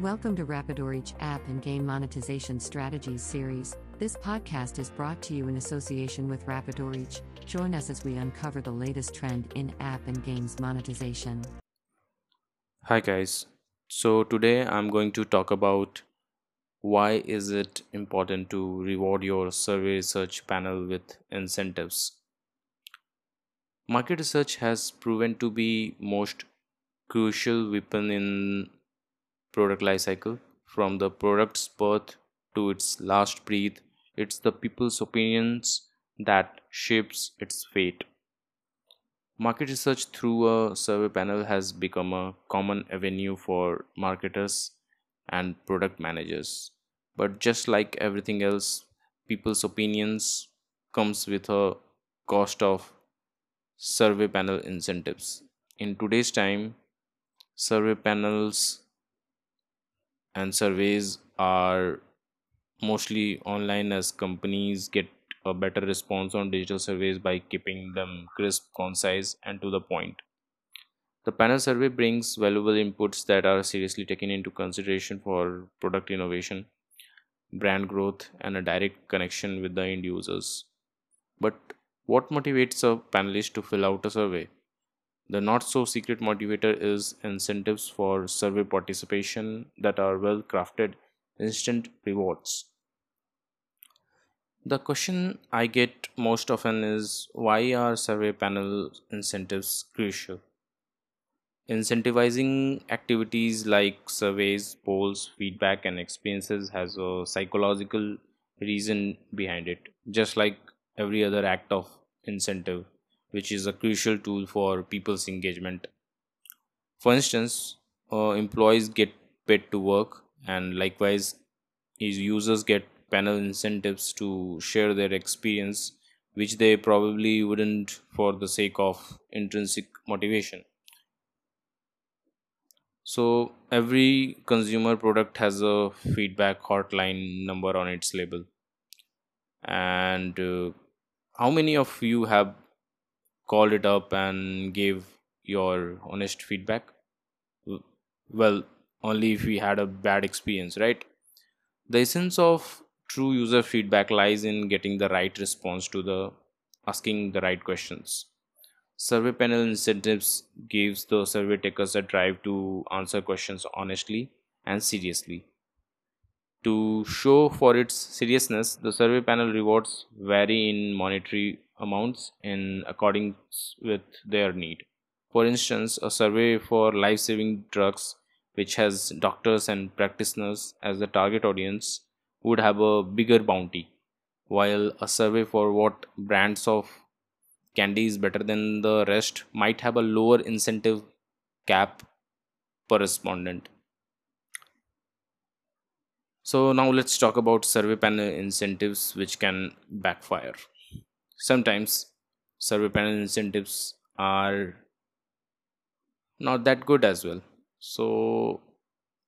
Welcome to RapidoReach app and game monetization strategies series. This podcast is brought to you in association with RapidoReach. Join us as we uncover the latest trend in app and games monetization. Hi guys. So today I'm going to talk about why is it important to reward your survey research panel with incentives. Market research has proven to be most crucial weapon in product life cycle from the product's birth to its last breath it's the people's opinions that shapes its fate. Market research through a survey panel has become a common avenue for marketers and product managers. But just like everything else people's opinions comes with a cost of survey panel incentives. In today's time survey panels and surveys are mostly online as companies get a better response on digital surveys by keeping them crisp, concise, and to the point. The panel survey brings valuable inputs that are seriously taken into consideration for product innovation, brand growth, and a direct connection with the end users. But what motivates a panelist to fill out a survey? The not so secret motivator is incentives for survey participation that are well crafted instant rewards. The question I get most often is why are survey panel incentives crucial? Incentivizing activities like surveys, polls, feedback, and experiences has a psychological reason behind it, just like every other act of incentive which is a crucial tool for people's engagement. For instance, uh, employees get paid to work, and likewise, users get panel incentives to share their experience, which they probably wouldn't for the sake of intrinsic motivation. So, every consumer product has a feedback hotline number on its label. And uh, how many of you have called it up and gave your honest feedback. Well only if we had a bad experience right? The essence of true user feedback lies in getting the right response to the asking the right questions. Survey panel incentives gives the survey takers a drive to answer questions honestly and seriously. To show for its seriousness the survey panel rewards vary in monetary amounts in accordance with their need. For instance, a survey for life saving drugs, which has doctors and practitioners as the target audience, would have a bigger bounty, while a survey for what brands of candy is better than the rest might have a lower incentive cap per respondent. So, now let's talk about survey panel incentives which can backfire sometimes survey panel incentives are not that good as well. So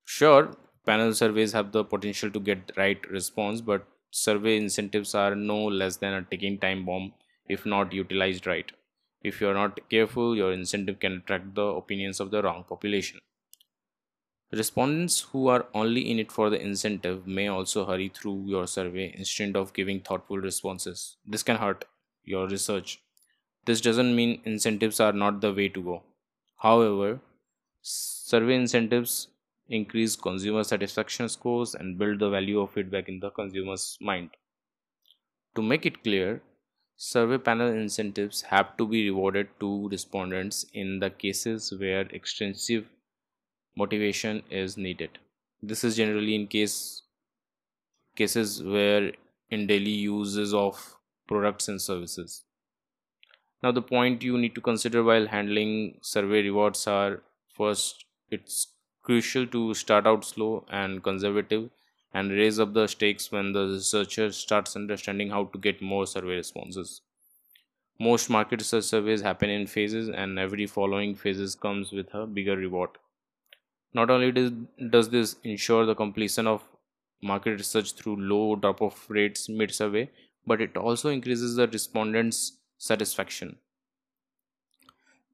sure panel surveys have the potential to get right response but survey incentives are no less than a ticking time bomb if not utilized right. If you are not careful your incentive can attract the opinions of the wrong population. Respondents who are only in it for the incentive may also hurry through your survey instead of giving thoughtful responses. This can hurt your research. This doesn't mean incentives are not the way to go. However, survey incentives increase consumer satisfaction scores and build the value of feedback in the consumer's mind. To make it clear, survey panel incentives have to be rewarded to respondents in the cases where extensive motivation is needed. This is generally in case cases where in daily uses of products and services. Now, the point you need to consider while handling survey rewards are first, it's crucial to start out slow and conservative and raise up the stakes when the researcher starts understanding how to get more survey responses. Most market research surveys happen in phases, and every following phases comes with a bigger reward. Not only does, does this ensure the completion of market research through low drop off rates mid survey, but it also increases the respondents' satisfaction.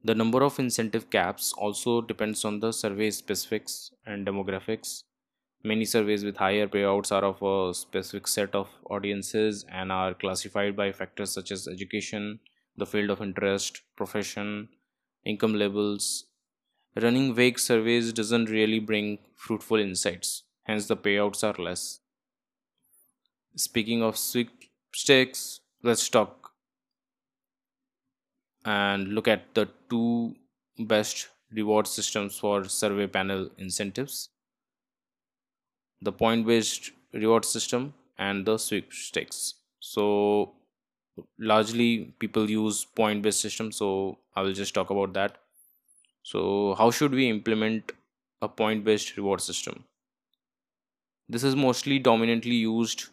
The number of incentive caps also depends on the survey specifics and demographics. Many surveys with higher payouts are of a specific set of audiences and are classified by factors such as education, the field of interest, profession, income levels. Running vague surveys doesn't really bring fruitful insights, hence, the payouts are less. Speaking of sweepstakes, let's talk and look at the two best reward systems for survey panel incentives. The point based reward system and the sweepstakes. So largely people use point based system so i will just talk about that. So how should we implement a point based reward system? This is mostly dominantly used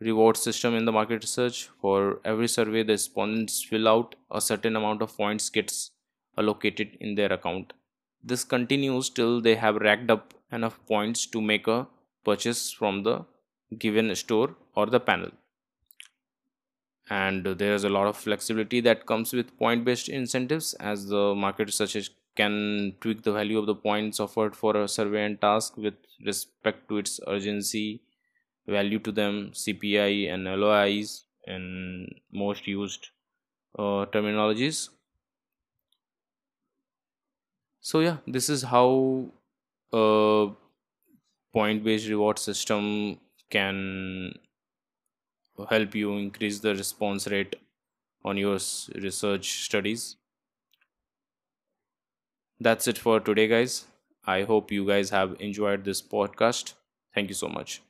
reward system in the market research. For every survey the respondents fill out a certain amount of points gets allocated in their account. This continues till they have racked up enough points to make a purchase from the given store or the panel. And there's a lot of flexibility that comes with point based incentives as the market researchers can tweak the value of the points offered for a survey and task with respect to its urgency value to them cpi and LOIs and most used uh, terminologies. So yeah this is how uh, point based reward system can help you increase the response rate on your research studies. That's it for today guys. I hope you guys have enjoyed this podcast. Thank you so much